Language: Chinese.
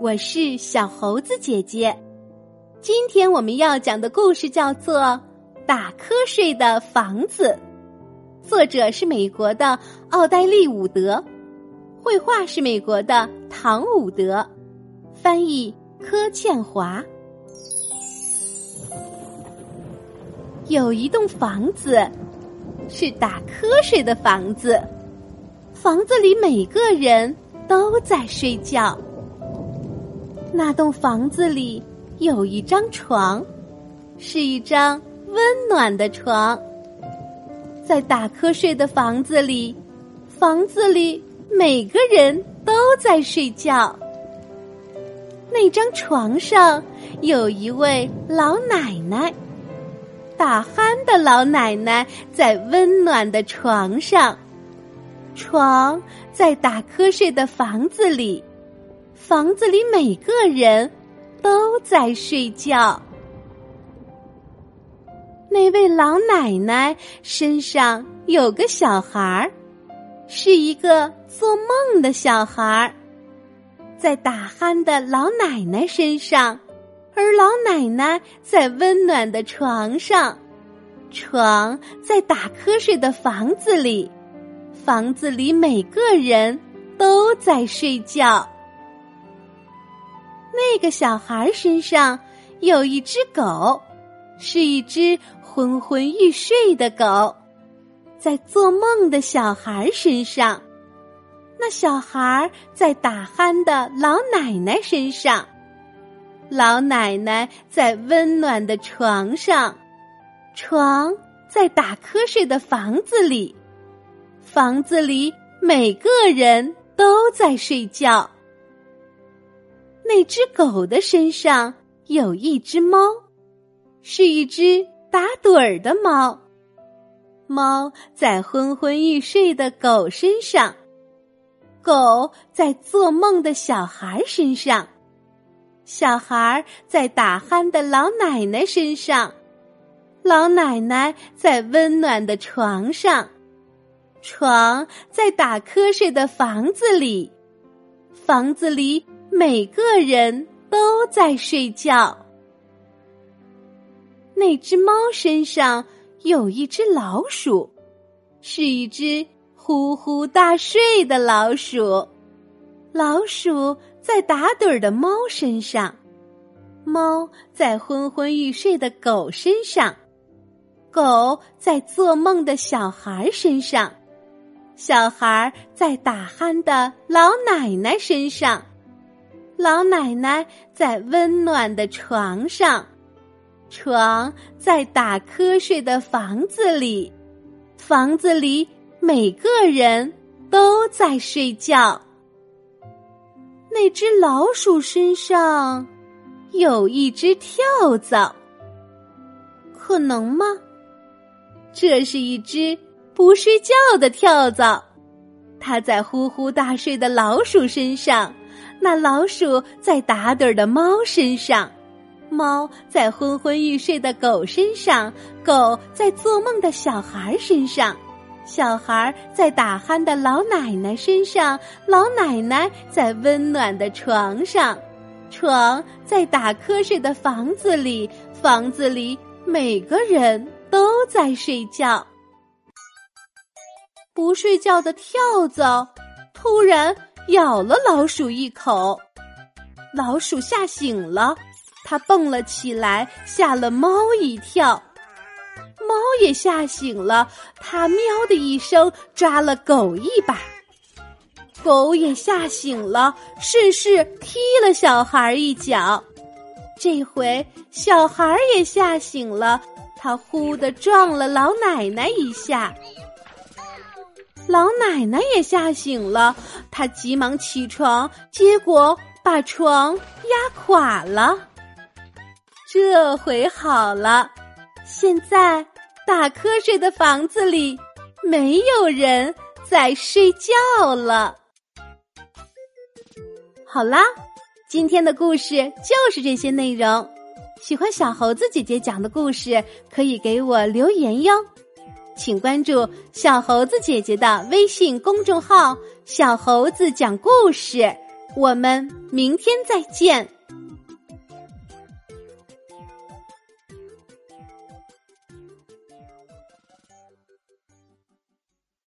我是小猴子姐姐。今天我们要讲的故事叫做《打瞌睡的房子》，作者是美国的奥黛丽·伍德，绘画是美国的唐·伍德，翻译柯倩华。有一栋房子是打瞌睡的房子，房子里每个人都在睡觉。那栋房子里有一张床，是一张温暖的床。在打瞌睡的房子里，房子里每个人都在睡觉。那张床上有一位老奶奶，打鼾的老奶奶在温暖的床上。床在打瞌睡的房子里。房子里每个人都在睡觉。那位老奶奶身上有个小孩儿，是一个做梦的小孩儿，在打鼾的老奶奶身上，而老奶奶在温暖的床上，床在打瞌睡的房子里，房子里每个人都在睡觉。那个小孩身上有一只狗，是一只昏昏欲睡的狗，在做梦的小孩身上，那小孩在打鼾的老奶奶身上，老奶奶在温暖的床上，床在打瞌睡的房子里，房子里每个人都在睡觉。那只狗的身上有一只猫，是一只打盹儿的猫。猫在昏昏欲睡的狗身上，狗在做梦的小孩身上，小孩在打鼾的老奶奶身上，老奶奶在温暖的床上，床在打瞌睡的房子里，房子里。每个人都在睡觉。那只猫身上有一只老鼠，是一只呼呼大睡的老鼠。老鼠在打盹儿的猫身上，猫在昏昏欲睡的狗身上，狗在做梦的小孩身上，小孩在打鼾的老奶奶身上。老奶奶在温暖的床上，床在打瞌睡的房子里，房子里每个人都在睡觉。那只老鼠身上有一只跳蚤，可能吗？这是一只不睡觉的跳蚤，它在呼呼大睡的老鼠身上。那老鼠在打盹的猫身上，猫在昏昏欲睡的狗身上，狗在做梦的小孩身上，小孩在打鼾的老奶奶身上，老奶奶在温暖的床上，床在打瞌睡的房子里，房子里每个人都在睡觉。不睡觉的跳蚤突然。咬了老鼠一口，老鼠吓醒了，它蹦了起来，吓了猫一跳。猫也吓醒了，它喵的一声抓了狗一把。狗也吓醒了，顺势踢了小孩一脚。这回小孩也吓醒了，他呼的撞了老奶奶一下。老奶奶也吓醒了，她急忙起床，结果把床压垮了。这回好了，现在打瞌睡的房子里没有人在睡觉了。好啦，今天的故事就是这些内容。喜欢小猴子姐姐讲的故事，可以给我留言哟。请关注小猴子姐姐的微信公众号“小猴子讲故事”，我们明天再见。